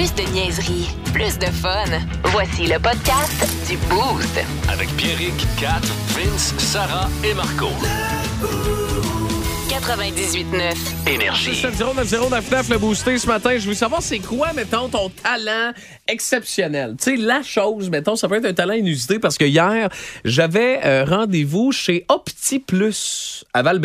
Plus de niaiserie, plus de fun. Voici le podcast du Boost. Avec Pierrick, Kat, Vince, Sarah et Marco. 98.9. Énergie. 70909 le boosté ce matin. Je veux savoir c'est quoi, mettons, ton talent exceptionnel. Tu sais, la chose, mettons, ça peut être un talent inusité parce que hier, j'avais euh, rendez-vous chez Opti Plus à val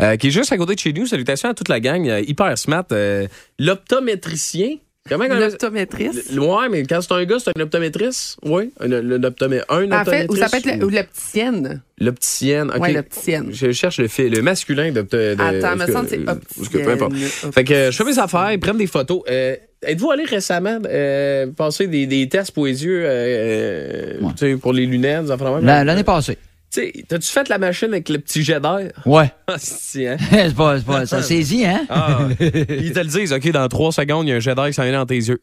euh, qui est juste à côté de chez nous. Salutations à toute la gang, euh, hyper smart. euh, L'optométricien. Comment on- L'optométriste. Le- Ouais, mais quand c'est un gars, c'est un optométriste. Oui, un, le- l'optomé- un En fait, ou ça peut être optométriste l'opticienne. L'opticienne. OK. Ouais, l'opticienne. Je cherche le, fait, le masculin d'opto. de- Attends, me semble que c'est euh, opticienne. peu importe. Fait que euh, je fais mes affaires, ils prennent des photos. Euh, Êtes-vous allé récemment euh, passer des, des tests pour les yeux, euh, Ouais. pour les lunettes, des affaires de même? La- L'année passée. Tu sais, T'as-tu fait la machine avec le petit jet d'air? Ouais. Ah, si, hein? c'est pas, c'est pas, ça saisit, hein? Ah, ils te le disent, OK, dans trois secondes, il y a un jet d'air qui s'en vient dans tes yeux.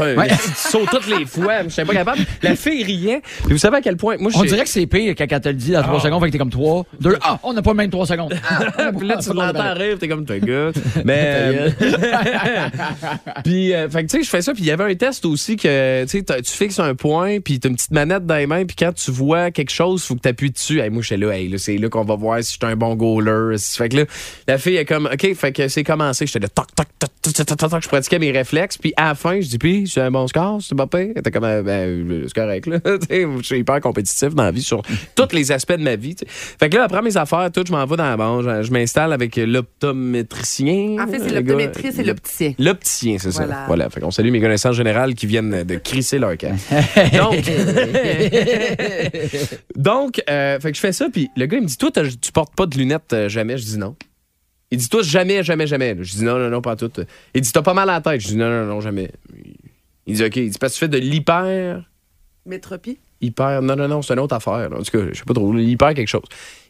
Ouais. tu sautes toutes les fois, je suis pas capable. La fille riait. Puis vous savez à quel point. Moi, On dirait que c'est pire quand elle te le dit dans 3 Ah. secondes, fait que t'es comme 3, 2, ah, on n'a pas même 3 secondes. Ah, Puis là, tu l'entends rire, t'es comme, t'es good. Mais. euh, puis, euh, fait que, tu sais, je fais ça. Puis, il y avait un test aussi que, tu sais, t'as- tu fixes un point, puis t'as une petite manette dans les mains, puis quand tu vois quelque chose, faut que t'appuies dessus. Hey, moi, j'étais là, hey, là, c'est là qu'on va voir si je suis un bon goaler. Fait que là, la fille est comme, OK, fait que c'est commencé. J'étais là, toc, toc, toc, toc, toc, toc, toc, je pratiquais mes réflexes. Puis, à la fin, je dis, puis, c'est un bon score, c'est pas pire. T'es comme, ben, c'est correct, là. Tu sais, je suis hyper compétitif dans la vie sur tous les aspects de ma vie. Fait que là, après mes affaires, tout, je m'en vais dans la banque. Je, m'installe avec l'optométricien. En fait, c'est l'optométriste et l'opticien. L'opticien, c'est ça. Voilà. Fait qu'on salue mes connaissances générales qui viennent de crisser leur camp. Donc, donc euh, fait que je fais ça, puis le gars, il me dit Toi, tu portes pas de lunettes euh, jamais? Je dis non. Il dit Toi, jamais, jamais, jamais. Je dis Non, non, non, pas tout. Il dit T'as pas mal à la tête Je dis Non, non, non, jamais. Il dit OK. Il dit Parce que tu fais de l'hyper. Métropie. Hyper. Non, non, non, c'est une autre affaire. là. En tout cas, je sais pas trop. Hyper quelque chose.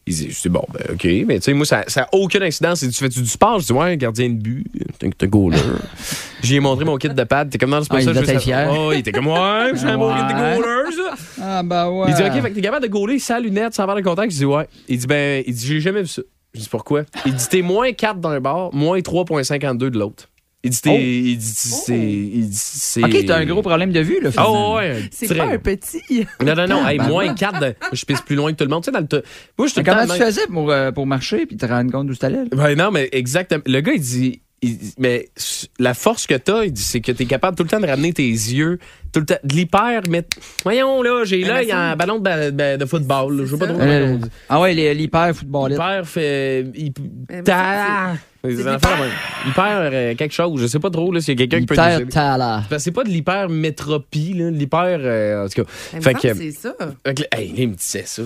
Il dit, je dis, bon, ben, OK. Mais tu sais, moi, ça n'a aucune incidence. Tu fais-tu du sport? Je dis, ouais, gardien de but. T'es t'es goaler. J'y ai montré mon kit de pad. T'es comme, non, c'est pas Ah, ça. il je fier. Oh, il était comme, ouais, c'est un beau kit de goaler, ça. Ah, ben ouais. Il dit, OK, fait que t'es capable de goaler sans lunettes, sans avoir de contact? Je dis, ouais. Il dit, ben, il dit, j'ai jamais vu ça. Je dis, pourquoi? Il dit, t'es moins 4 d'un bord, moins 3,52 de l'autre. Il dit, t'es. Oh. Il dit, c'est. Il dit, c'est. Ok, t'as un gros problème de vue, là. Ouais, ouais. C'est très pas un petit. Non, non, non. Hey, Ben moins ouais. 4 de... Je pisse plus loin que tout le monde. Tu sais, dans le. Moi, je le comment tu faisais pour, euh, pour marcher puis te rendre compte d'où t'allais? Ouais, non, mais exactement. Le gars, il dit. il dit- mais la force que t'as, il dit, c'est que t'es capable tout le temps de ramener tes yeux, tout le temps, de l'hyper, mais voyons là, j'ai Mais là, il y a un ballon de, ba- de football, là, je sais pas trop comment Euh, on dit. ah ouais, l'hyper fait. Mais ta- c'est des l'hyper- affaires de même. Hyper euh, quelque chose, je sais pas trop là, s'il y a quelqu'un qui peut que C'est pas de l'hyper métropie, là, de l'hyper. euh, en tout cas. Il Fait que- que c'est ça. Fait que là, hey, là, il me disait ça.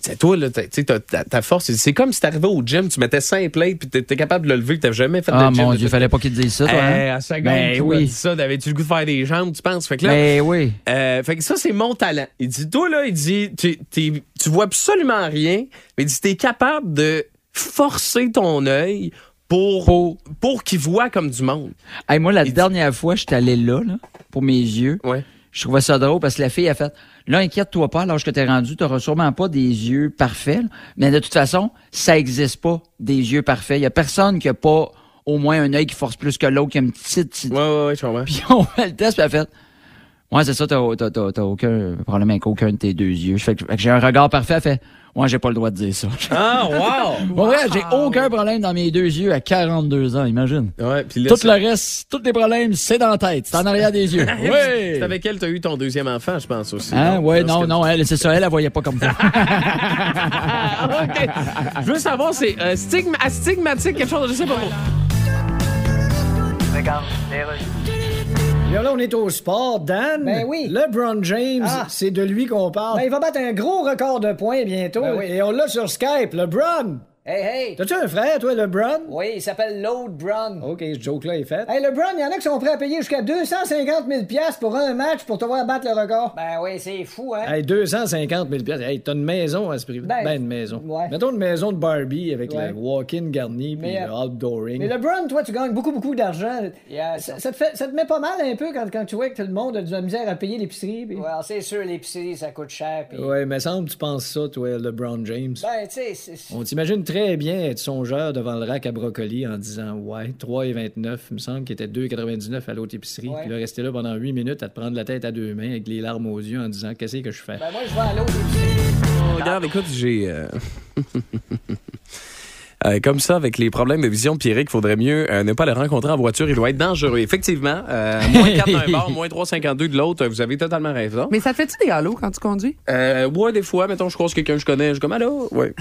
C'est toi, là, tu sais, ta, ta force, c'est comme si t'arrivais au gym, tu mettais 5 plates, puis t'étais capable de le lever, que t'avais jamais fait Ah de gym. mon de Dieu, fallait pas qu'il te dise ça, toi. Hey, hein? à seconde, Ben tu oui. dit ça, t'avais-tu le goût de faire des jambes, tu penses? Fait que là, Ben oui. euh, fait que ça, c'est mon talent. Il dit, toi, là, il dit, tu, vois absolument rien, mais il dit, t'es capable de forcer ton œil pour, Pour- pour, qu'il voit comme du monde. Hey, moi, la Il dit- dernière fois, j'étais allé là, là, pour mes yeux. Ouais. Je trouvais ça drôle parce que la fille a fait Là, inquiète-toi pas, l'âge que t'es rendu, t'auras sûrement pas des yeux parfaits. là. Mais de toute façon, ça existe pas, des yeux parfaits. Il y a personne qui a pas au moins un œil qui force plus que l'autre, qui a une petite. petite- Ouais, ouais, ouais, je comprends. Puis on fait le test, puis elle a fait Ouais, c'est ça, t'as, t'as, t'as, t'as aucun problème avec aucun de tes deux yeux. Fait que, fait que j'ai un regard parfait. Fait Ouais, j'ai pas le droit de dire ça. Ah, wow! Pour vrai, j'ai aucun problème dans mes deux yeux à 42 ans, imagine. ouais, puis là, Tout c'est- le reste, tous les problèmes, c'est dans la tête, c'est en arrière des yeux. C'est Oui! avec elle, t'as eu ton deuxième enfant, je pense aussi. Hein, Donc, ouais, non, non, elle, c'est ça, elle, elle voyait pas comme ça. Ok. Je veux savoir, c'est euh, stigma- astigmatique, quelque chose, je sais pas. Là, là, on est au sport. Dan, Ben oui. LeBron James, Ah. c'est de lui qu'on parle. Ben, il va battre un gros record de points bientôt. Ben oui, Et on l'a sur Skype, LeBron. Hey, hey! T'as-tu un frère, toi, LeBron? Oui, il s'appelle Lode Brown. OK, ce joke-là est fait. Hey, LeBron, il y en a qui sont prêts à payer jusqu'à 250 000 pour un match pour te voir battre le record. Ben oui, c'est fou, hein? Hey, 250 000 piastres. Hey, t'as une maison à ce prix. Ben, Ben, une maison. ouais. Mettons une maison de Barbie avec Ouais. le walk-in garni puis le euh, outdooring. Mais LeBron, toi, tu gagnes beaucoup, beaucoup d'argent. ça, ça te fait, ça te met pas mal un peu quand, quand tu vois que tout le monde a de la misère à payer l'épicerie. pis- Ouais, c'est sûr, l'épicerie, ça coûte cher. Puis... Ouais, mais semble que tu penses ça, toi, LeBron James. Ben, tu sais, c'est- On t'imagine très très bien être songeur devant le rack à brocoli en disant Ouais, 3,29, il me semble qu'il était 2,99 à l'autre épicerie. Ouais. Puis là, rester là pendant 8 minutes à te prendre la tête à deux mains avec les larmes aux yeux en disant Qu'est-ce que je fais? Ben moi, je vais à l'autre épicerie. Oh, regarde, écoute, j'ai. euh, euh, comme ça, avec les problèmes de vision de Pierrick, il faudrait mieux euh, ne pas le rencontrer en voiture. Il doit être dangereux. Effectivement, euh, moins 4 d'un bord, moins 3,52 de l'autre. Vous avez totalement raison. Mais ça te fait-tu des halos quand tu conduis? Euh, ouais, des fois, mettons, je croise quelqu'un que je connais. Je suis comme, allô? Ouais.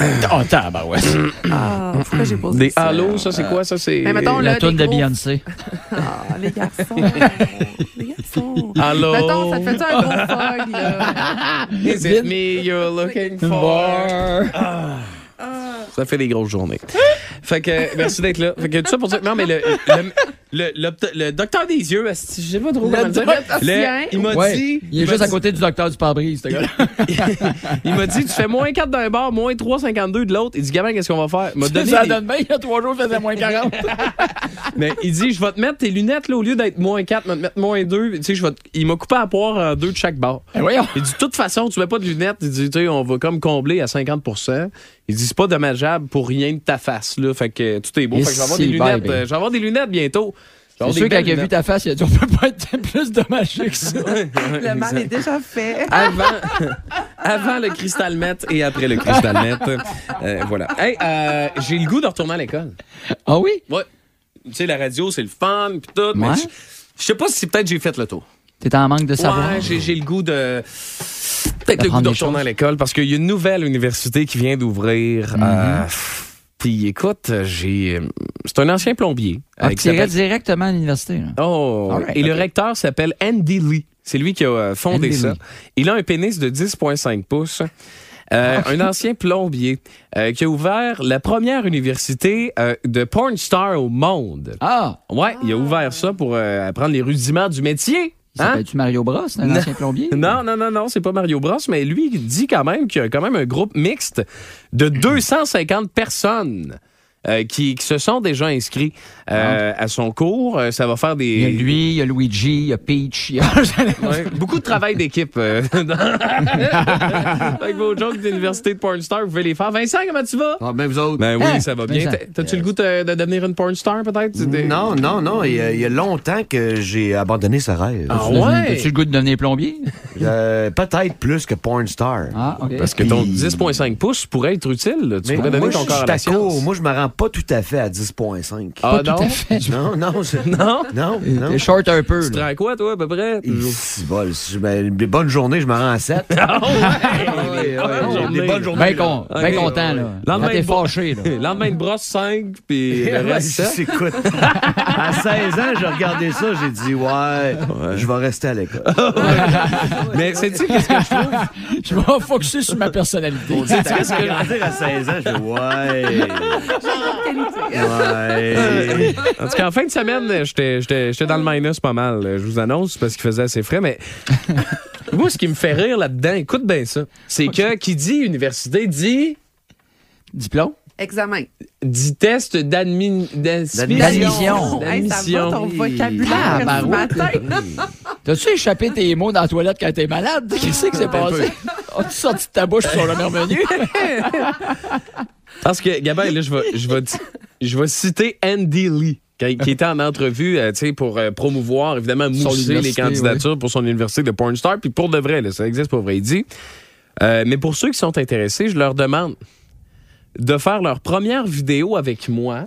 Oh, tabarouette. Ah, pourquoi j'ai posé Des ça? halos, ça, c'est quoi? Ça, c'est. Mais mettons, La là, toune des de gros- Beyoncé. Ah, les garçons. les garçons. Allô? Mettons, ça te fait un gros fog, là? Is it me you're looking for? Ça fait des grosses journées. fait que, euh, merci d'être là. Fait que tout ça pour dire, non, mais le, le, le, docteur des yeux, je sais pas trop comment le dire. Le- il m'a Ouais. dit, Il est juste à côté du docteur du pare-brise, ce gars-là. il m'a dit, tu fais moins 4 d'un bord, moins 3,52 de l'autre. Il dit, gamin, qu'est-ce qu'on va faire? Il m'a donné Ça donne bien, il y a trois jours, je faisais moins 40. Mais il dit, je vais te mettre tes lunettes, là, au lieu d'être moins 4, je vais te mettre moins 2. Tu sais, je vais te- Il m'a coupé à poire en deux de chaque bord. Eh, voyons. Il dit, de toute façon, tu mets pas de lunettes. Il dit, tu sais, on va comme combler à 50% Il dit, c'est pas dommageable pour rien de ta face, là. Fait que tout est beau. Et fait que je vais avoir des lunettes. euh, je vais avoir des lunettes bientôt. C'est sûr, quand il a vu ta face, il a dit on peut pas être plus dommagé que ça. Le mal est déjà fait. Avant, avant le cristal meth et après le cristal meth. Euh, voilà. Hey, euh, j'ai le goût de retourner à l'école. Ah oui? Ouais. Tu sais, la radio, c'est le fun, puis tout. Ouais. je sais pas si peut-être j'ai fait le tour. T'es en manque de savoir? Ouais, j'ai le goût de. Peut-être le goût de retourner à l'école parce qu'il y a une nouvelle université qui vient d'ouvrir. Mhm. euh, Puis écoute, j'ai. C'est un ancien plombier. Ah, qui directement à l'université. Oh, et le recteur s'appelle Andy Lee. C'est lui qui a euh, fondé Andy ça. Lee. Il a un pénis de 10,5 pouces. Euh, un ancien plombier euh, qui a ouvert la première université euh, de porn star au monde. Ah! Ouais, il a ouvert ça pour apprendre les rudiments du métier. Hein? s'appelle-tu Mario Bros, un Non. ancien plombier? Non, non, non, non, c'est pas Mario Bros, mais lui dit quand même qu'il y a quand même un groupe mixte de 250 personnes euh, qui, qui se sont déjà inscrits euh, à son cours. Euh, ça va faire des... Il y a lui, il y a Luigi, il y a Peach, il y a... Ouais, beaucoup de travail d'équipe. euh, dans- Avec vos jokes d'université de porn star, vous pouvez les faire. Vincent, comment tu vas? Ah, ben vous autres. Ben oui, Hein, ça va bien. T'as-tu le goût de, de devenir une porn star, peut-être? Des- Non, non, non. Il y, a, il y a longtemps que j'ai abandonné ce rêve. Ah Tu ouais? As-tu le goût de devenir plombier? Euh, Peut-être plus que porn star. Ah, OK. Parce que ton Puis- 10,5 pouces pourrait être utile. là. Tu Mais pourrais donner ton corps à suis la à court. science. Moi, je me rends pas tout à fait à 10.5. Ah Tout non? à fait. Non, non, je- Non? non, non. T'es short un peu, Tu te rends quoi, toi, à peu près? Et si, ben, des bonnes journées, je me rends à 7. Ah Des bonnes journées. Bien con, ben Ok. content, là. Lendemain t'es fâché, là. Lendemain de brosse 5, puis le Ouais, reste 7. écoute, à 16 ans, j'ai regardé ça, j'ai dit, ouais, je vais rester à l'école. Mais sais-tu qu'est-ce que je trouve? Je vais focuser sur ma personnalité. Sais-tu qu'est-ce que je veux dire à 16 ans? Je fais, ouais. Ouais. En tout cas, en fin de semaine, j'étais j'étais- j'étais dans le minus pas mal. Je vous annonce parce qu'il faisait assez frais, mais moi, ce qui me fait rire là-dedans, écoute bien ça, c'est que qui dit université dit, Diplôme? Examen. dit test d'admi- D'admission. d'admission. Hey, ça va ton Ah, vocabulaire matin? T'as-tu échappé tes mots dans la toilette quand t'es malade? Qu'est-ce qui s'est passé? As-tu sorti de ta bouche sur le même menu? Parce que, Gabin, là, je vais, je vais, je vais citer Andy Lee. Qui qui était en entrevue euh, pour euh, promouvoir, évidemment, mousser les candidatures pour son université de porn star. Puis pour de vrai, là, ça existe pour vrai. Il dit euh, Mais pour ceux qui sont intéressés, je leur demande de faire leur première vidéo avec moi.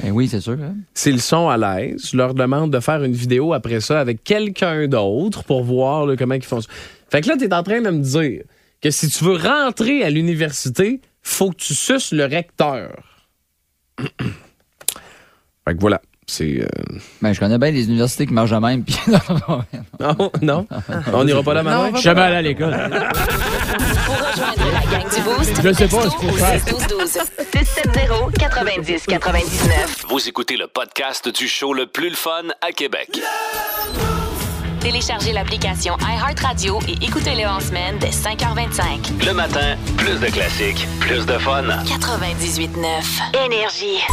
Ben oui, c'est sûr. hein. S'ils sont à l'aise, je leur demande de faire une vidéo après ça avec quelqu'un d'autre pour voir là, comment ils font ça. Fait que là, tu es en train de me dire que si tu veux rentrer à l'université, faut que tu suces le recteur. fait que voilà. C'est. euh, Ben, je connais bien les universités qui marchent de même. Puis... Non, non. On n'ira pas là maintenant. Je suis jamais allé à l'école. Pour rejoindre la gang du Boost, Je sais pas, texto c'est pour au faire. 612 670 90 99. Vous écoutez le podcast du show le plus le fun à Québec. Téléchargez l'application iHeartRadio et écoutez-le en semaine dès 5h25. Le matin, plus de classiques, plus de fun. 98.9. Énergie.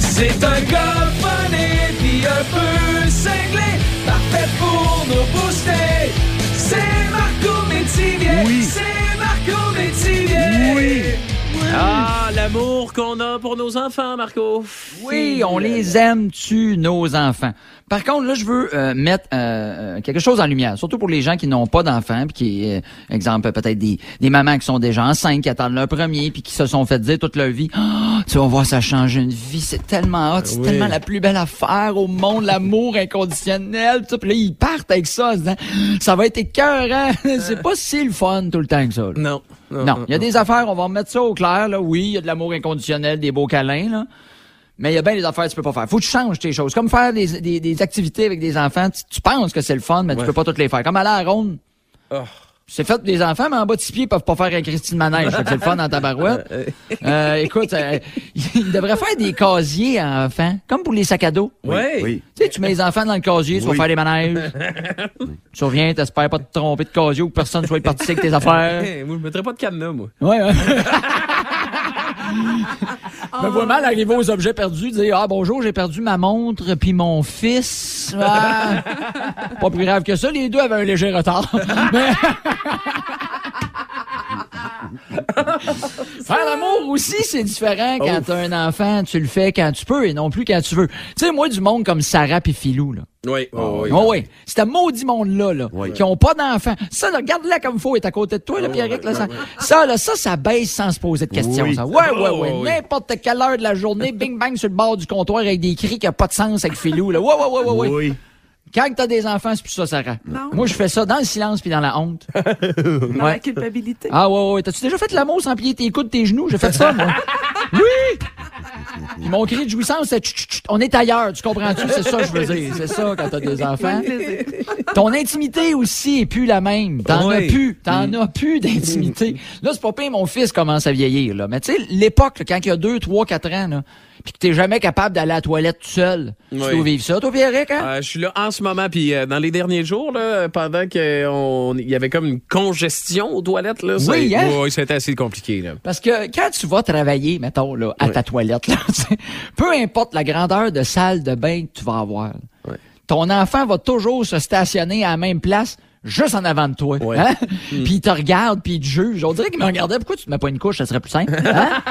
C'est un gars funny puis un peu cinglé, parfait pour nous booster. C'est Marco Métivier. Oui. C'est Marco Métivier. Oui. Ah, l'amour qu'on a pour nos enfants, Marco. Oui, on les aime-tu, nos enfants? Par contre, là, je veux euh, mettre euh, euh, quelque chose en lumière, surtout pour les gens qui n'ont pas d'enfants, puis qui, euh, exemple, peut-être des, des mamans qui sont déjà enceintes, qui attendent leur premier, puis qui se sont fait dire toute leur vie, Ah, tu vas voir, ça change une vie, c'est tellement hot, c'est Oui. tellement la plus belle affaire au monde, l'amour inconditionnel, tout. Puis là, ils partent avec ça, ça va être écœurant. c'est pas si le fun tout le temps que ça. là. Non. Non, il y a des affaires, on va remettre ça au clair, là. Oui, il y a de l'amour inconditionnel, des beaux câlins, là. Mais il y a bien des affaires que tu peux pas faire. Faut que tu changes tes choses. Comme faire des, des, des activités avec des enfants, tu, tu penses que c'est le fun, mais tu Ouais. peux pas toutes les faire. Comme aller à la ronde. Oh. C'est fait pour des enfants, mais en bas de six pieds, ils peuvent pas faire un Christine Manège. Fait que c'est le fun dans ta barouette. Euh, écoute, euh, ils devraient faire des casiers à enfants, comme pour les sacs à dos. Oui. Tu sais, tu mets les enfants dans le casier, tu vas faire des manèges. tu reviens, t'espères pas te tromper de casier ou que personne soit parti avec tes affaires. Hey, moi, je mettrais pas de cadenas, moi. Ouais, ouais. Me vois mal arriver aux objets perdus, dire Ah bonjour, j'ai perdu ma montre puis mon fils. Ah. Pas plus grave que ça, les deux avaient un léger retard. Mais- Faire l'amour aussi, c'est différent quand t'as un enfant, tu le fais quand tu peux et non plus quand tu veux. Tu sais, moi, du monde comme Sarah puis Philou, là. Oui, oh, oui. Oh oui, c'est un maudit monde-là, là, Oui. qui ont pas d'enfants. Ça, là, regarde-la comme faut, est à côté de toi, là, Pierrick, là, ça, ça, là, ça, ça baisse sans se poser de questions, Oui. ça. Ouais, ouais, Oh, ouais, oui. n'importe quelle heure de la journée, bing bang sur le bord du comptoir avec des cris qui a pas de sens avec Philou, là. Ouais, ouais, ouais, ouais, ouais. Oui. Quand t'as des enfants, c'est plus ça, Sarah. Non. Moi, je fais ça dans le silence puis dans la honte. Dans la culpabilité. Ah ouais, ouais. T'as-tu déjà fait l'amour sans plier tes coudes, tes genoux? J'ai fait ça, moi. Oui! Puis mon cri de jouissance, c'est on est ailleurs, tu comprends-tu? C'est ça que je veux dire. C'est ça quand t'as des enfants. Ton intimité aussi est plus la même. T'en as plus. T'en as plus d'intimité. Là, c'est pas pire, mon fils commence à vieillir, là. Mais tu sais, l'époque, là, quand il y a 2, 3, 4 ans, là, pis que t'es jamais capable d'aller à la toilette tout seul. Tu dois vivre ça, toi, Pierrick, hein? Euh, je suis là en ce moment, puis euh, dans les derniers jours, là, pendant qu'il y avait comme une congestion aux toilettes, là, Oui, hein? ouais, c'était assez compliqué. Là. Parce que quand tu vas travailler, mettons, là, à ta toilette, là, peu importe la grandeur de salle de bain que tu vas avoir, ton enfant va toujours se stationner à la même place juste en avant de toi. Ouais. Hein? Puis il te regarde, puis il te juge. On dirait qu'il me regardait. Pourquoi tu te mets pas une couche? Ça serait plus simple. Hein?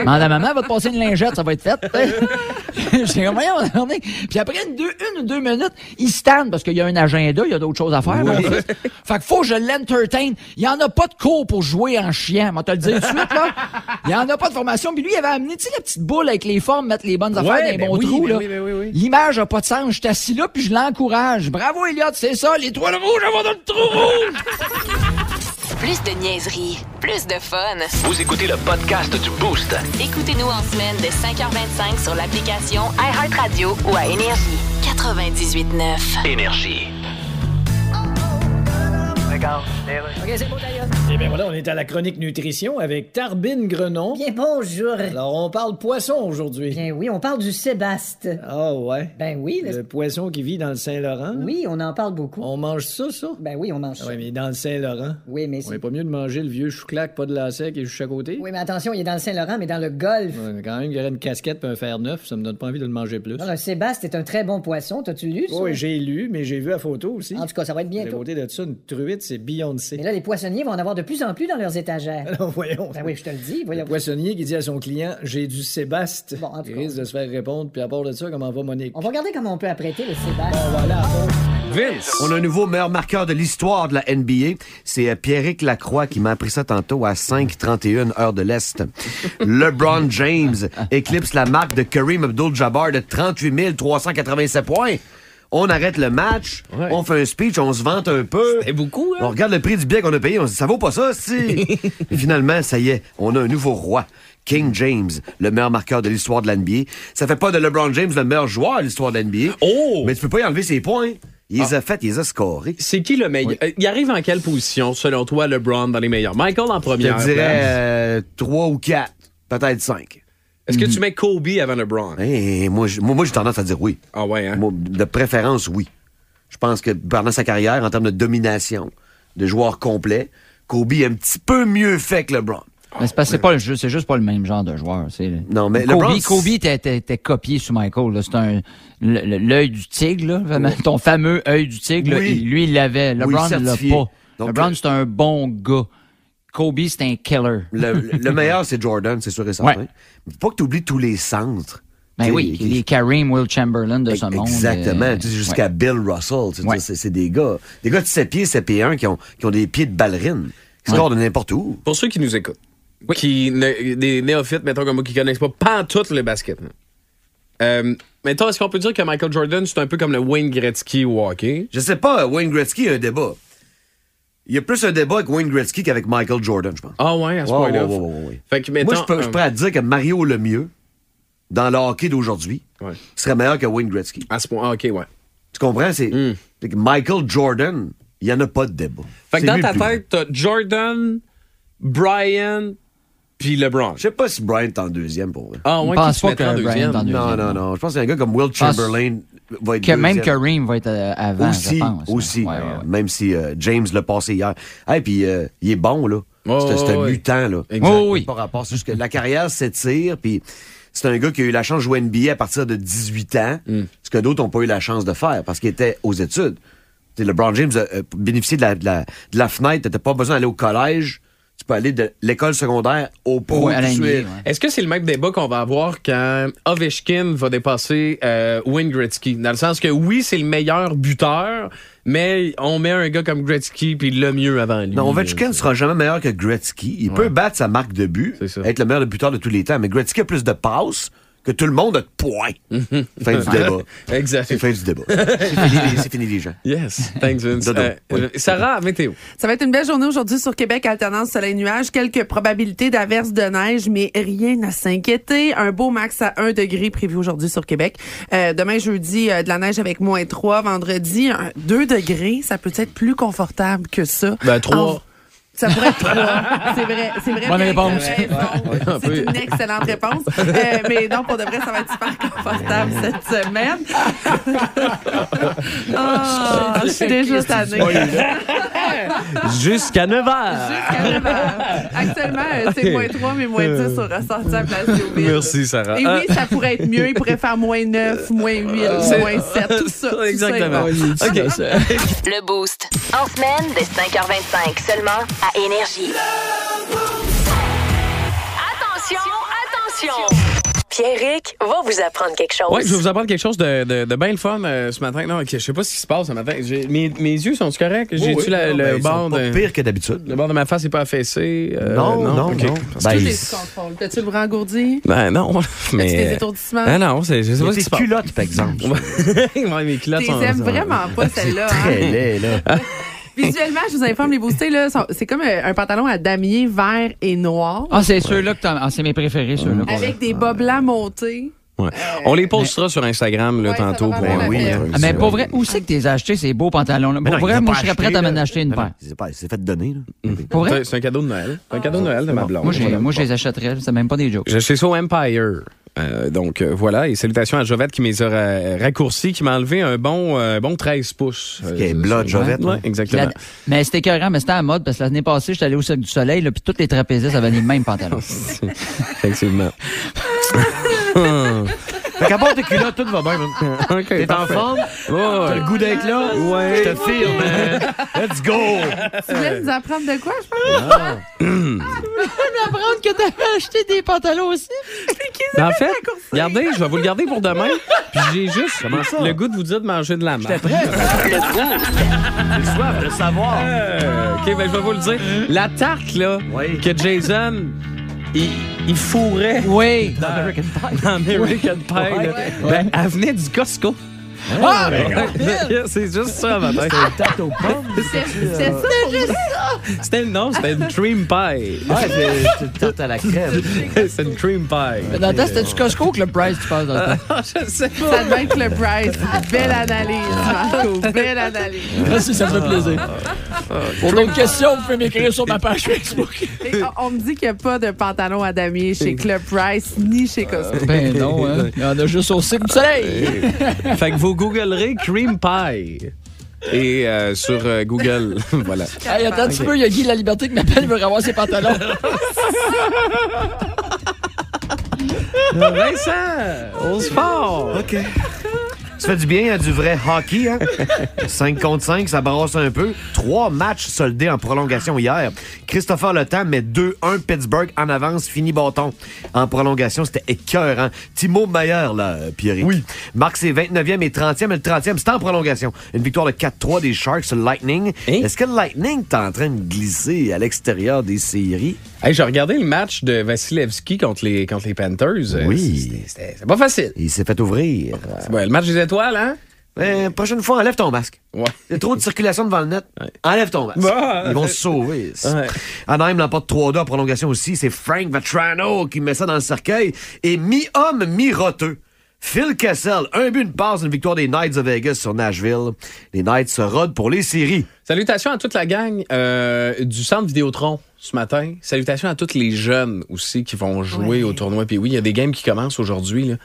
Demande à maman, elle va te passer une lingette, ça va être fait. J'ai comme, voyons, on est- Puis après une, deux, une ou deux minutes, il stand parce qu'il y a un agenda, il y a d'autres choses à faire. mon fils. Fait que faut que je l'entertain. Il y en a pas de cours pour jouer en chien. Moi, te le dire tout de suite, là. Il y en a pas de formation. Puis lui, il avait amené, tu sais, la petite boule avec les formes, mettre les bonnes affaires dans les ben bons oui, trous, ben là. oui, ben oui, oui. L'image a pas de sens. Je suis assis là, puis je l'encourage. Bravo, Elliot, c'est ça, l'étoile rouge, elle va dans le trou rouge! Plus de niaiserie, plus de fun. Vous écoutez le podcast du Boost. Écoutez-nous en semaine de 5h25 sur l'application iHeartRadio ou à Énergie. 98.9. Énergie. Eh bien voilà, on est à la chronique nutrition avec Tarbine Grenon. Bien bonjour. Alors, on parle poisson aujourd'hui. Bien oui, on parle du Sébaste. Ah ouais? Ben oui, le- Le poisson qui vit dans le Saint-Laurent? oui, on en parle beaucoup. On mange ça, ça? Ben oui, on mange ça. Ah ouais, mais dans le Saint-Laurent. Oui, mais On c'est... est pas mieux de manger le vieux chou-clac, pas de la sec et juste à côté? Oui, mais attention, il est dans le Saint-Laurent, mais dans le Golfe. Ouais, mais quand même, il y aurait une casquette et un fer neuf, ça me donne pas envie de le manger plus. Non, le Sébaste est un très bon poisson. T'as-tu lu ça? Oui, j'ai lu, mais j'ai vu la photo aussi. En tout cas, ça va être À bientôt. côté de ça, une truite, c'est Beyoncé. Mais là, les poissonniers vont en avoir de plus en plus dans leurs étagères. Alors, voyons. Ben oui, je te le dis. Le Voyons. poissonnier qui dit à son client J'ai du Sébaste. Bon, en tout il risque de se faire répondre, puis à part de ça, comment va Monique? On va regarder comment on peut apprêter le Sébaste. Voilà. Vince! On a un nouveau meilleur marqueur de l'histoire de la NBA. C'est euh, Pierrick Lacroix qui m'a appris ça tantôt à 5h31 heure de l'Est. LeBron James éclipse la marque de Kareem Abdul-Jabbar de 38 387 points. On arrête le match, Ouais. on fait un speech, on se vante un peu. C'est beaucoup, On hein? regarde le prix du billet qu'on a payé, on se dit ça vaut pas ça, si. Et finalement, ça y est, on a un nouveau roi. King James, le meilleur marqueur de l'histoire de l'NBA. Ça fait pas de LeBron James le meilleur joueur de l'histoire de l'NBA. Oh! Mais tu peux pas y enlever ses points. Il les a fait, il les a scorés. C'est qui le meilleur? Euh, Il arrive en quelle position, selon toi, LeBron dans les meilleurs? Michael en Je première. te dirais place. euh, trois ou quatre, peut-être cinq. Est-ce que tu mets Kobe avant LeBron? Eh, moi, j- moi, moi, j'ai tendance à dire oui. Ah ouais, hein? Moi, de préférence, oui. Je pense que pendant sa carrière, en termes de domination, de joueur complet, Kobe est un petit peu mieux fait que LeBron. Mais c'est parce que c'est pas le jeu, c'est juste pas le même genre de joueur. C'est Non, mais Kobe, LeBron, Kobe était, était- était copié sous Michael. là. C'est un le- le- l'œil du tigre, là. Vraiment, ton fameux œil du tigre. là, Oui. il- lui, il l'avait. LeBron ne l'a certifié. pas. Donc, LeBron, euh, c'est un bon gars. Kobe, c'est un killer. Le, le meilleur, c'est Jordan, c'est sûr et certain. Ouais. Mais pas que tu oublies tous les centres. Ben oui, qui- les Kareem, Will Chamberlain de ce monde. Exactement. euh, Jusqu'à ouais. Bill Russell. tu sais, Ouais. C'est c'est des gars. Des gars de 7 pieds, 7 pieds 1 qui ont, qui ont des pieds de ballerine. Qui Ouais. scorent de n'importe où. Pour ceux qui nous écoutent, qui ne- des néophytes, mettons comme moi, qui connaissent pas pantoute le basket. Euh, mettons, est-ce qu'on peut dire que Michael Jordan, c'est un peu comme le Wayne Gretzky au hockey? Je sais pas, Wayne Gretzky a un débat. Il y a plus un débat avec Wayne Gretzky qu'avec Michael Jordan, je pense. Ah ouais, à ce point-là. Fait que, mettons, Moi, je peux, je euh, peux à dire que Mario Lemieux, dans le hockey d'aujourd'hui, Ouais. serait meilleur que Wayne Gretzky. À ce point, ah, OK, ouais. Tu comprends? C'est Mm. Michael Jordan, il n'y en a pas de débat. Fait que dans ta tête, t'as Jordan, Brian, puis LeBron. Je sais pas si Bryant est en deuxième pour vrai. Ah Je ouais, pense qui tu pas mettrais en que Bryant deuxième? est en Non, deuxième. non, non. Je pense qu'un gars comme Will pense Chamberlain va être Que même deuxième. Kareem va être euh, avant, Aussi, je pense. aussi. Ouais, ouais, ouais. Même si euh, James l'a passé hier. Et puis euh, il est bon, là. Oh, c'est un mutant, là. Exact. Oh, oui. Pas rapport. C'est juste que la carrière s'étire, puis c'est un gars qui a eu la chance de jouer NBA à partir de 18 ans, Mm. ce que d'autres n'ont pas eu la chance de faire parce qu'il était aux études. T'sais, LeBron James a, a bénéficié de la, de la, de la fenêtre. T'as pas besoin d'aller au collège. Tu peux aller de l'école secondaire au pro. Ouais, ouais. Est-ce que c'est le même débat qu'on va avoir quand Ovechkin va dépasser euh, Wayne Gretzky? Dans le sens que oui, c'est le meilleur buteur, mais on met un gars comme Gretzky puis le mieux avant lui. Non, Ovechkin ne sera jamais meilleur que Gretzky. Il peut battre sa marque de but, être le meilleur buteur de tous les temps, mais Gretzky a plus de passes que tout le monde a de points. fin du débat. Exact. C'est fin du débat. C'est fini, les- c'est fini les gens. Yes. Thanks, Vince. Dodo. Euh, Oui. euh, Sarah, météo. Ça va être une belle journée aujourd'hui sur Québec, alternance soleil-nuage. Quelques probabilités d'averses de neige, mais rien à s'inquiéter. Un beau max à 1 degré prévu aujourd'hui sur Québec. Euh, demain, jeudi, euh, de la neige avec moins 3. Vendredi, un- 2 degrés. Ça peut être plus confortable que ça. Ben, trois. En- Ça pourrait être 3. C'est vrai. C'est vrai. Bonne réponse. C'est une excellente réponse. Euh, mais non, pour de vrai, ça va être super confortable cette semaine. Ah, je suis déjà tannée. Jusqu'à 9 h. Jusqu'à 9 heures. Actuellement, euh, c'est moins 3, mais moins 10 au ressenti à place des Ville. Merci, Sarah. Et Euh, oui, ça pourrait être mieux. Il pourrait faire moins 9, moins 8, moins 7, tout ça. tout ça Exactement. OK. Le Boost. En semaine, dès 5h25, seulement à Énergie. Attention, attention! Pierrick va vous apprendre quelque chose. Ouais, je vais vous apprendre quelque chose de, de, de bien le fun euh, ce matin. Non, ok, je sais pas ce qui se passe ce matin. Mes, mes yeux sont corrects? J'ai-tu la- Non, le, ben, ils sont bord pas de, pire que d'habitude. le bord de ma face n'est pas affaissé? Euh, non, non, ok. non. Parce Ben, Tout il-. T'as-tu le bras engourdi? Ben non, As-tu mais... des étourdissements? Ah non, c'est, je sais pas ce qui des se passe. culottes, par exemple. ouais, mes culottes T'es sont... aimes vraiment pas celle-là. Très Hein? laid, là. Visuellement, je vous informe, les boostés, là, sont- c'est comme euh, un pantalon à damier vert et noir. Ah, c'est ceux-là que t'as. Ah, c'est mes préférés, ceux-là. Avec des bas blancs montés. Ouais. On les postera sur Instagram là, Ouais, ça tantôt pour vraiment euh, oui, la peine. Ah, mais pour vrai, où c'est que t'es acheté ces beaux pantalons-là? Mais Pour vrai, moi, je serais prête à m'en acheter une paire. C'est pas- c'est fait donner, là. Pour vrai? C'est un cadeau de Noël. C'est un cadeau de Noël de ma blonde. Moi, j'ai- Voilà. moi, je les achèterais. C'est même pas des jokes. J'ai acheté ça au Empire. Euh, donc euh, voilà, et salutations à Jovette qui m'a ra- raccourci, qui m'a enlevé un bon, euh, bon 13 pouces. qui est blanc, Jovette, Ouais, hein? exactement. La- Mais c'était écœurant, mais c'était à mode parce que l'année passée, j'étais allé au Cirque du Soleil, là, puis toutes les trapézistes avaient les mêmes pantalons. Effectivement. Fait qu'à part tes culottes, tout va bien, man. T'es en forme? Ouais. T'as le goût d'être là? Ouais. Je te filme, man. Let's go! Tu voulais nous apprendre de quoi, je pense? apprendre que t'avais acheté des pantalons aussi? Mais en fait, regardez, je vais vous le garder pour demain. Puis j'ai juste le goût de vous dire de manger de la marde. Le Boost. J'ai soif de savoir. Euh, OK, ben je vais vous le dire. La tarte, là, Oui. que Jason, il, il fourrait Oui. dans American Pie, dans American Pie là, ben, elle venait du Costco. Ah, Ouais, C'est juste ça, matin. Tarte aux pommes. C'est c'est ça. C'était non, c'était une cream pie. Ouais, c'est c'est une tarte à la crème. C'est une cream pie. Dans le temps, c'était du Costco ou Club Price, tu penses, dans le temps? Je sais pas. Ça devait être le price. Belle analyse, Marco. Belle analyse. Merci, ça me fait plaisir. Pour d'autres questions, vous pouvez m'écrire sur ma page Facebook. On, on me dit qu'il n'y a pas de pantalon à damier chez Club Price ni chez Costco. Ben non, hein. Il y en a juste au Cirque du Soleil. Fait que vous googlerez cream pie. Et euh, sur euh, Google, voilà. Hey, attends un petit peu, il y a Guy La Liberté qui m'appelle, il veut avoir ses pantalons. Vincent, au sport. OK. Ça fait du bien à du vrai hockey, hein? 5 contre 5, ça brasse un peu. Trois matchs soldés en prolongation hier. Christopher Le Temps met 2-1 Pittsburgh en avance, fini bâton. En prolongation, c'était écœurant. Timo Meyer, là, Pierre. Oui. Marque ses 29e et 30e. Et le 30e, c'était en prolongation. Une victoire de 4-3 des Sharks sur le Lightning. Est-ce que le Lightning est en train de glisser à l'extérieur des séries? Hey, j'ai regardé le match de Vasilevski contre les, contre les Panthers. Oui. C'est pas facile. Il s'est fait ouvrir. Bon, le match des étoiles, hein? Euh, prochaine fois, enlève ton masque. Ouais. Il y a trop de circulation devant le net. Enlève ton masque. Bah, Ils vont se sauver. Ouais. Anaheim l'emporte 3-2 en prolongation aussi. C'est Frank Vetrano qui met ça dans le cercueil. Et mi-homme, mi-roteux. Phil Kessel, un but, une passe, une victoire des Knights de Vegas sur Nashville. Les Knights se rodent pour les séries. Salutations à toute la gang euh, du centre Vidéotron ce matin. Salutations à tous les jeunes aussi qui vont jouer Ouais. au tournoi. Puis oui, il y a des games qui commencent aujourd'hui. là.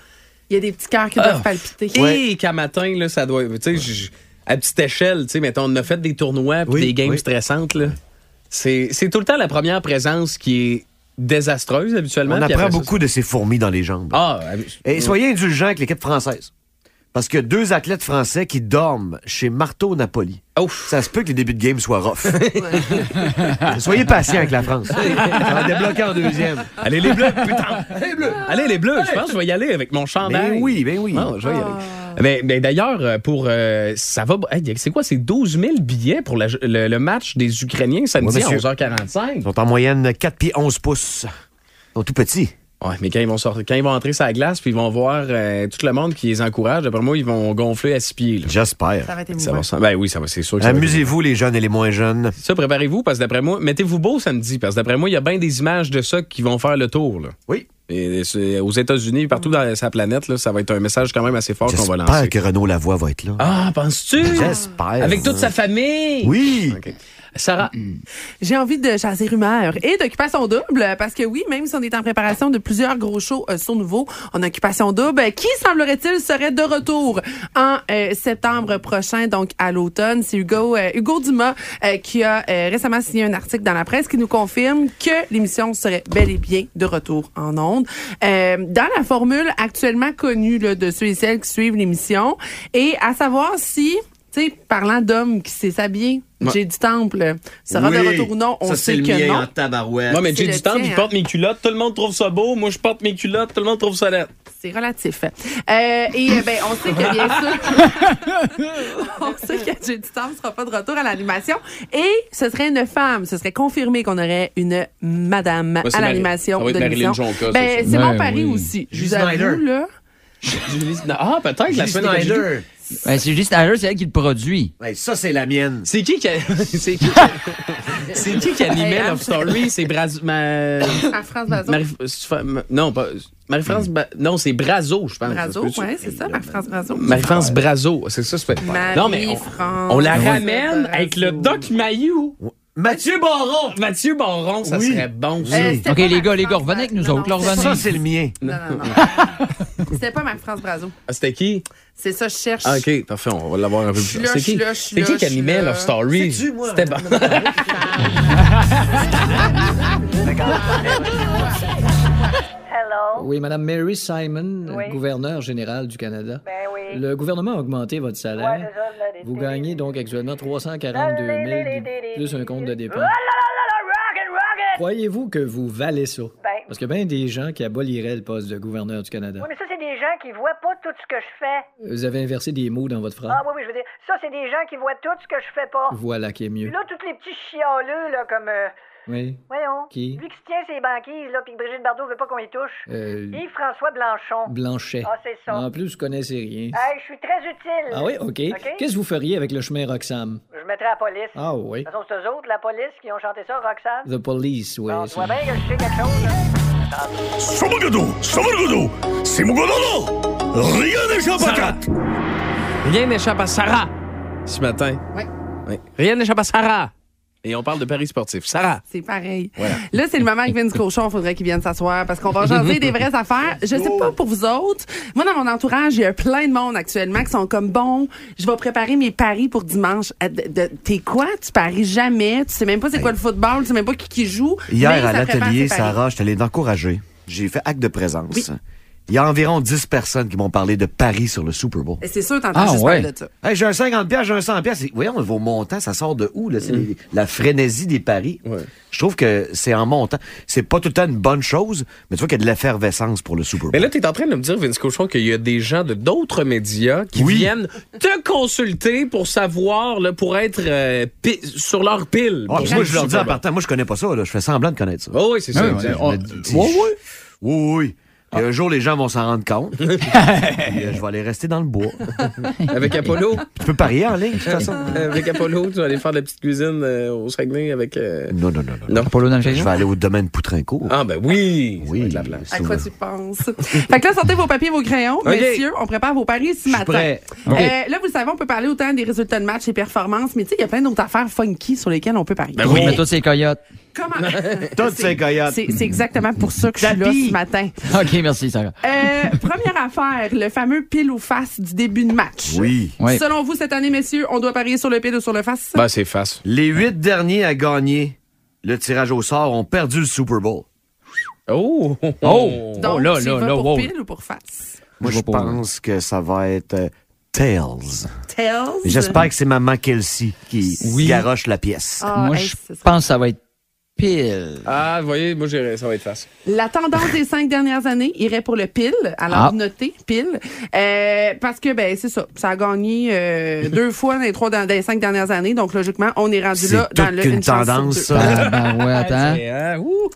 Il y a des petits cœurs qui Ah. doivent palpiter. Et qu'à matin, là, ça doit. Tu sais, à petite échelle, tu sais, mettons, on a fait des tournois puis Oui, des games oui. stressantes. là. C'est c'est tout le temps la première présence qui est désastreuse habituellement. On apprend après ça, beaucoup de ces fourmis dans les jambes. Ah, Et soyez indulgents avec l'équipe française. Parce que deux athlètes français qui dorment chez Marteau Napoli. Ouf. Ça se peut que les débuts de game soient rough. soyez patients avec la France. Ça va débloquer en deuxième. Allez les bleus, putain! Allez les bleus! Allez les bleus, je pense que je vais y aller avec mon chandail. Ben oui, ben oui. Non, je vais y aller. Mais, mais d'ailleurs, euh, pour euh, ça va. hey, c'est quoi? C'est 12 000 billets pour la- le, le match des Ukrainiens samedi à monsieur. 11h45. Ils sont en moyenne 4 pieds 11 pouces. Ils sont tout petits. Ouais, mais quand ils vont sortir, quand ils vont entrer sur la glace, puis ils vont voir euh, tout le monde qui les encourage, d'après moi, ils vont gonfler à six pieds. J'espère. Ça va être Ça va, émouvant. ça- ben oui, ça va, c'est sûr. que ça va être- Amusez-vous, les jeunes et les moins jeunes. Ça, préparez-vous, parce que d'après moi, mettez-vous beau samedi, parce que d'après moi, il y a bien des images de ça qui vont faire le tour. Là. Oui. Et aux États-Unis, partout dans sa planète, là, ça va être un message quand même assez fort qu'on va J'espère lancer. que Renaud Lavoie va être là. Ah, penses-tu? J'espère. Avec toute sa famille? Oui. Sarah, J'ai envie de chasser rumeurs et d'occupation double parce que oui, même si on est en préparation de plusieurs gros shows euh, sur nouveau, a occupation double qui semblerait-il serait de retour en euh, septembre prochain, donc à l'automne? C'est Hugo euh, Hugo Dumas euh, qui a euh, récemment signé un article dans la presse qui nous confirme que l'émission serait bel et bien de retour en ondes. Euh, dans la formule actuellement connue là, de ceux et celles qui suivent l'émission et à savoir si tu sais, parlant d'hommes qui sait s'habiller, Ouais. j'ai du temple sera de retour ou non, on Ça, sait c'est le que mien non. en tabarouette. moi, mais j'ai du temps, tien, je hein. porte mes culottes, tout le monde trouve ça beau, moi je porte mes culottes, tout le monde trouve ça laid. C'est relatif. Euh, et euh, ben, on sait que bien sûr, on sait que J'ai du temps ne sera pas de retour à l'animation. Et ce serait une femme. Ce serait confirmé qu'on aurait une madame à l'animation de l'émission. Ben, c'est mon Ben pari oui. aussi. Je Julie vous avoue, là? Ah, peut-être la semaine. Ben, c'est juste Snyder, c'est elle qui le produit. Hey, ça, c'est la mienne. C'est qui qui, a- c'est qui, qui- c'est qui qui animait Hey, Love Story? C'est Braz... Ma... À France Bazot. Marie... Non, pas... Marie-France... Ba- Non, c'est Brazo, je pense. Brazo, ouais, c'est ça, Marie-France Brazo. Marie-France Brazo, c'est ça, c'est fait. Non, mais on, Marie-France on la Brazo. ramène avec le Doc Mayou. Mathieu Baron. Mathieu Baron, ça Oui. serait bon. ça. Euh, c'était OK, pas les gars, les Marie-France gars, revenez avec nous Brazo. autres, là, Non, non, revenez. Ça, c'est le mien. Non, non, non. C'était pas Marie-France Brazo. Ah, C'était qui? C'est ça, je cherche. Ah, OK, parfait, on va l'avoir un peu plus là, C'est je suis qui? là, je suis C'est qui là, qui je suis animait là. Love Story? C'est-tu, moi? C'était bon. Oui, Madame Mary Simon, Oui. gouverneure générale du Canada. Ben oui. Le gouvernement a augmenté votre salaire. Vous gagnez donc actuellement 342 000 plus un compte de dépenses. Croyez-vous que vous valez ça? Ben, Parce qu'il y a bien des gens qui aboliraient le poste de gouverneur du Canada. oui, mais ça, c'est des gens qui voient pas tout ce que je fais. Vous avez inversé des mots dans votre phrase. Ah oui, oui, je veux dire, ça, c'est des gens qui voient tout ce que je fais pas. Voilà qui est Puis mieux. là, tous les petits chialeux, là, comme, euh, Oui. voyons, Qui? lui qui se tient ses banquises, là, puis que Brigitte Bardot veut pas qu'on y touche. Euh, Yves-François Blanchon. Blanchet. Ah, c'est ça. En plus, vous connaissez rien. Hey, je suis très utile. Ah oui, OK. Qu'est-ce que vous feriez avec le chemin Roxham? Je mettrais la police. Ah oui. De toute façon, c'est eux autres, la police, qui ont chanté ça, Roxane. The Police, oui. On voit bien que je sais quelque chose, là. Rien n'échappe à Sarah ce matin. Oui. Oui. Rien n'échappe à Sarah. Et on parle de paris sportifs. Sarah. C'est pareil. Voilà. Là, c'est le moment que Vince Cochon, faudrait qu'il vienne s'asseoir parce qu'on va jaser des vraies affaires. Je sais pas pour vous autres. Moi, dans mon entourage, il y a plein de monde actuellement qui sont comme bon, je vais préparer mes paris pour dimanche. De- T'es quoi? Tu paries jamais? Tu sais même pas c'est quoi le football? Tu sais même pas qui, qui joue? Hier, à l'atelier. Sarah, je te l'ai encouragé. J'ai fait acte de présence. Il y a environ 10 personnes qui m'ont parlé de paris sur le Super Bowl. Et c'est sûr, t'entends Ah, juste ouais. parler de ça. Hey, j'ai un 50 pièces, j'ai un 100 pièces. Voyons, vos montants, ça sort de où? là? C'est les- la frénésie des paris. Ouais. Je trouve que c'est en montant. C'est pas tout le temps une bonne chose, mais tu vois qu'il y a de l'effervescence pour le Super Bowl. Mais là, tu es en train de me dire, Vince Cochon, qu'il y a des gens de d'autres médias qui Oui. viennent te consulter pour savoir, là, pour être euh, sur leur pile. Ah, moi, je leur dis en partant, moi, je connais pas ça. Là. Je fais semblant de connaître ça. Oh, oui, c'est ça. Ouais, ouais. Oui, oui. Et un jour, les gens vont s'en rendre compte. Puis, euh, je vais aller rester dans le bois. Avec Apollo? Tu peux parier en ligne, de toute façon. avec Apollo, tu vas aller faire de la petite cuisine euh, au Saguenay avec. euh, Non, non, non, non. Non? Apollo dans le Je vais aller au domaine Poutrincourt. Ah, ben oui. Oui. la place. À quoi tu penses? fait que là, sortez vos papiers, vos crayons. OK. Messieurs, on prépare vos paris ce matin. prêt. Euh, là, vous le savez, on peut parler autant des résultats de match et performances, mais tu sais, il y a plein d'autres affaires funky sur lesquelles on peut parier. Ben Oui, oui. mais tous ces coyotes. Comment? Toutes ces coyotes. C'est c'est exactement pour ça que je suis là Tapis. ce matin. OK, merci, Sarah. Euh, première affaire, le fameux pile ou face du début de match. Oui. Oui. Selon vous, cette année, messieurs, on doit parier sur le pile ou sur le face? Ben, c'est face. Les huit derniers à gagner le tirage au sort ont perdu le Super Bowl. Oh! Oh! Donc, oh là, tu y là, vas là, pour wow. pile ou pour face? Moi, Je je vais pas- pense que ça va être euh, Tails. Tails? J'espère que c'est maman Kelsey qui Oui. garoche la pièce. Ah, Moi, hey, je ce serait- pense que ça va être pile. Ah, vous voyez, moi, j'irais- ça va être face. La tendance des cinq dernières années irait pour le pile. Alors, Ah. notez, pile. Euh, parce que, ben, c'est ça. Ça a gagné euh, deux fois dans les trois dans, dans les cinq dernières années. Donc, logiquement, on est rendu C'est là dans le qu'une une chance sur tendance, deux. ça. Ben, ben ouais, attends. Ah, ouh.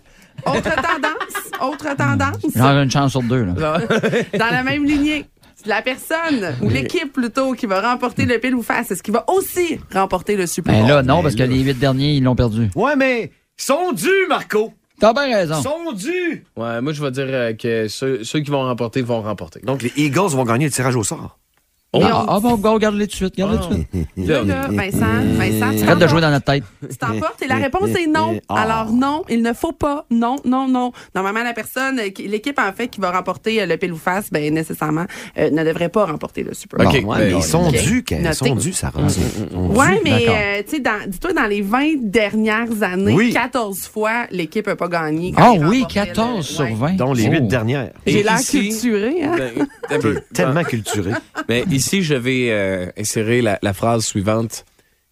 Autre tendance, autre tendance. Genre une chance sur deux, là. dans la même lignée. La personne ou l'équipe plutôt qui va remporter le pile ou face, est-ce qu'il va aussi remporter le Super Ben là, non, parce que les huit derniers, ils l'ont perdu. Ouais, mais sont dus, Marco. T'as bien raison. Sont dus. Ouais, moi, je vais dire euh, que ceux, ceux qui vont remporter vont remporter. Donc, les Eagles vont gagner le tirage au sort. Et Ah, on- ah bon, go, garde-les tout de suite, garde-les tout de suite. Là, là, Vincent, Vincent, tu Arrête de jouer dans notre tête. Tu t'emportes et la réponse est non. Ah. Alors non, il ne faut pas. Non, non, non. Normalement, la personne, qui- l'équipe en fait qui va remporter euh, le pile ou face, ben nécessairement euh, ne devrait pas remporter le Super Bowl. OK. Bon, ouais, mais ils sont OK. dus, qu'elles Noté. sont dus, Sarah. Ils sont dus. Ouais, mais euh, tu sais, dis-toi, dans les 20 dernières années, Oui. 14 fois, l'équipe n'a pas gagné. Ah oui, remportaient 14 le- sur ouais. 20. Dont les huit Oh. dernières. J'ai Et l'air culturé, hein? Ben. Tellement culturé. Mais ici, je vais euh, insérer la, la phrase suivante.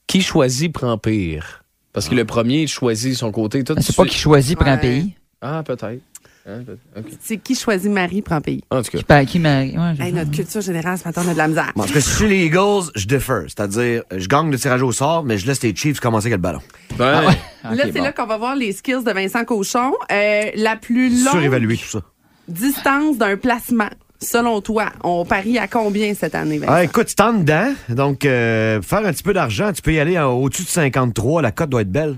Qui choisit prend pire? Parce que le premier choisit son côté. Tout Ben, C'est pas qui choisit Ouais. pays. Ah, peut-être. Hein, peut-. C'est qui choisit Marie prend pays. En tout cas. Qui, pa- qui marie. Ouais, Hey, notre culture générale, ce matin, on a de la misère. Bon, tout cas, si je suis les Eagles, je defer. C'est-à-dire, je gagne le tirage au sort, mais je laisse les Chiefs commencer avec le ballon. Ouais. Ah ouais? là, c'est bon. là qu'on va voir les skills de Vincent Cochon. Euh, la plus longue Surévaluer tout ça. distance d'un placement, selon toi, on parie à combien cette année? Ah, écoute, c'est en dedans. Donc, euh, faire un petit peu d'argent, tu peux y aller au-dessus de 53. La cote doit être belle.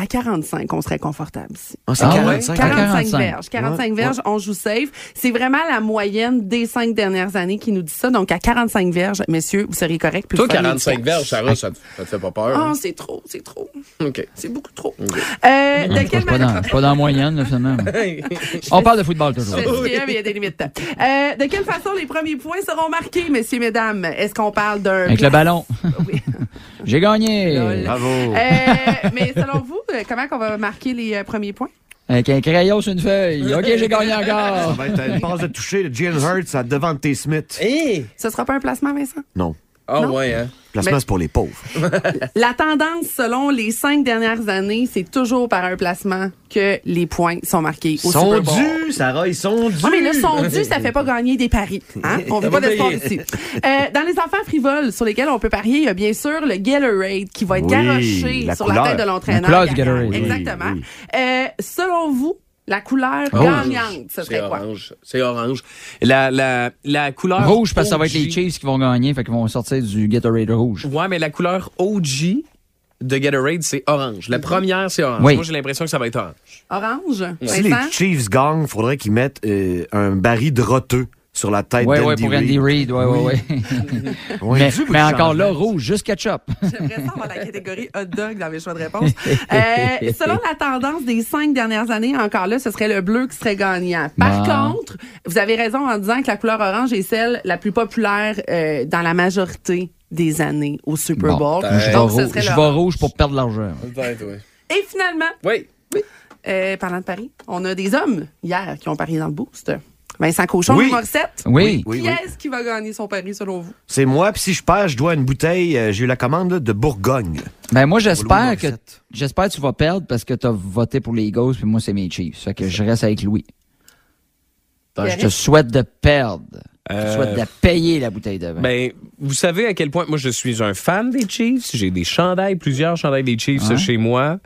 À 45, on serait confortable ici. Ah, c'est Ah ouais? 45. 45, 45. verges. 45 Ouais, verges, on joue safe. C'est vraiment la moyenne des cinq dernières années qui nous dit ça. Donc, à 45 verges, messieurs, vous seriez correct. Toi, 45 verges, Sarah, ça te, ça te fait pas peur? Ah, hein? c'est trop, c'est trop. OK. C'est beaucoup trop. Euh, de Je suis quelle pas manière... pas dans la moyenne, là, finalement. On parle de football toujours. A, mais il y a des limites. Euh, de quelle façon les premiers points seront marqués, messieurs, mesdames? Est-ce qu'on parle d'un... Avec le ballon. Oui. J'ai gagné. Lol. Bravo. Euh, mais selon vous, euh, comment qu'on va marquer les euh, premiers points? Avec un crayon sur une feuille. OK, j'ai gagné Ça encore. va être une passe de toucher de Jalen Hurts à devant T. Smith. Hey! Ce sera pas un placement, Vincent? Non. Ah, ouais, hein? Placement, c'est pour les pauvres. La tendance, selon les cinq dernières années, c'est toujours par un placement que les points sont marqués Ils au sont Super Bowl. dus, Sarah, ils sont dus. Ah, mais là, sont dus, ça fait pas gagner des paris. Hein? On veut pas d'espoir ici. Euh, dans les affaires frivoles sur lesquelles on peut parier, il y a bien sûr le Gatorade qui va être Oui, garoché la sur couleur. la tête de l'entraîneur. La couleur du gagnant. Gatorade. Exactement. Oui, Euh, selon vous, la couleur Oh. gagnante, ce serait C'est quoi? orange. C'est orange. La, la, la couleur. Rouge, parce que ça va être les OG. Chiefs qui vont gagner, fait qu'ils vont sortir du Gatorade rouge. Ouais, mais la couleur OG de Gatorade, c'est orange. La première, c'est orange. Oui. Moi, j'ai l'impression que ça va être orange. Orange? Si les Vincent? Chiefs gagnent, il faudrait qu'ils mettent euh, un baril de roteux sur la tête Ouais, d'Andy ouais, pour Reid. Andy Reid, ouais, ouais, ouais. Ouais, mais encore là, rouge, juste ketchup. J'aimerais ça avoir la catégorie hot dog dans mes choix de réponse. Euh, selon la tendance des cinq dernières années, encore là, ce serait le bleu qui serait gagnant. Par Bon. contre, vous avez raison en disant que la couleur orange est celle la plus populaire euh, dans la majorité des années au Super Bon, Bowl. je vais, Donc, ce serait je vais rouge pour perdre de l'argent. Peut-être, oui. Et finalement, Oui. euh, parlant de Paris, on a des hommes hier qui ont parié dans le boost. Vincent Cochon, Oui. Morissette. Oui. Oui, Qui oui. est-ce qui va gagner son pari selon vous? C'est moi, puis si je perds, je dois une bouteille. euh, J'ai eu la commande là, de Bourgogne. Ben moi j'espère que j'espère que tu vas perdre parce que tu as voté pour les Eagles puis moi c'est mes Chiefs. Fait que je reste avec Louis. Je te souhaite de perdre. Je te Euh, souhaite de payer la bouteille de vin. Ben, vous savez à quel point moi je suis un fan des Chiefs. J'ai des chandails, plusieurs chandails des Chiefs Ouais. chez moi.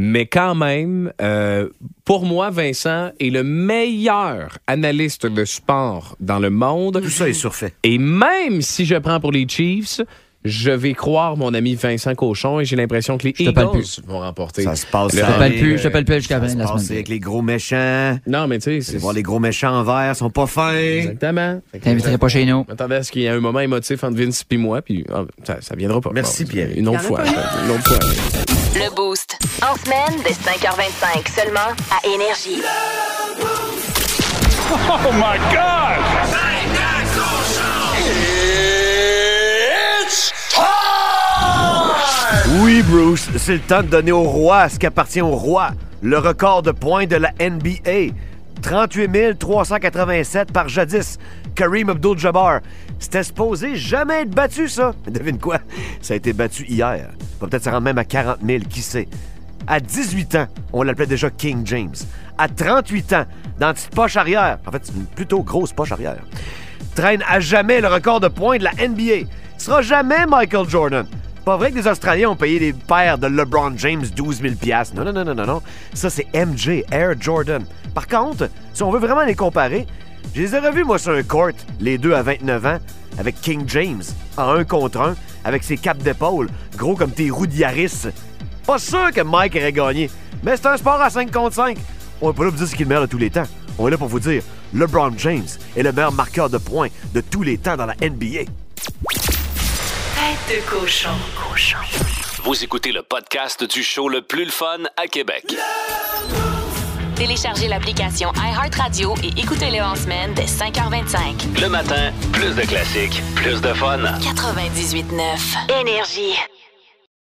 Mais quand même, euh, pour moi, Vincent est le meilleur analyste de sport dans le monde. Tout ça est surfait. Et même si je prends pour les Chiefs, je vais croire mon ami Vincent Cochon et j'ai l'impression que les Je te parle Eagles plus. vont remporter. Ça se passe. Le- je t'appelle arrive, plus, je t'appelle plus jusqu'à la Ça fin se de la passe semaine. avec les gros méchants. Non, mais tu sais, voir les gros méchants en vert, sont pas fins. exactement. T'inviterais pas chez nous. M'attendais à ce qu'il y ait un moment émotif entre Vince et moi, puis ah, ça, ça viendra pas. Merci, Pierre. Une autre fois. Une autre fois. Le Boost. En semaine, dès 5h25, seulement à Énergie. Oh my God! Oui, Bruce, c'est le temps de donner au roi ce qui appartient au roi. Le record de points de la NBA. 38 387 par jadis. Kareem Abdul-Jabbar. C'était supposé jamais être battu, ça. Devine quoi? Ça a été battu hier. Peut-être se rendre même à 40 000, qui sait? À 18 ans, on l'appelait déjà King James. À 38 ans, dans une petite poche arrière, en fait, c'est une plutôt grosse poche arrière, traîne à jamais le record de points de la NBA. Ce sera jamais Michael Jordan. Pas vrai que les Australiens ont payé les pères de LeBron James 12 000 Non, non, non, non, non, non. Ça, c'est MJ, Air Jordan. Par contre, si on veut vraiment les comparer, je les ai revus, moi, sur un court, les deux à 29 ans, avec King James, en un contre un, avec ses capes d'épaule, gros comme tes roues d'Yaris. Pas sûr que Mike aurait gagné, mais c'est un sport à 5 contre 5. On est pas là pour dire ce qui est le meilleur de tous les temps. On est là pour vous dire, LeBron James est le meilleur marqueur de points de tous les temps dans la NBA. Tête de cochon. Cochon. Vous écoutez le podcast du show le plus le fun à Québec. Téléchargez l'application iHeartRadio et écoutez-le en semaine dès 5h25. Le matin, plus de classiques, plus de fun. 98.9. Énergie.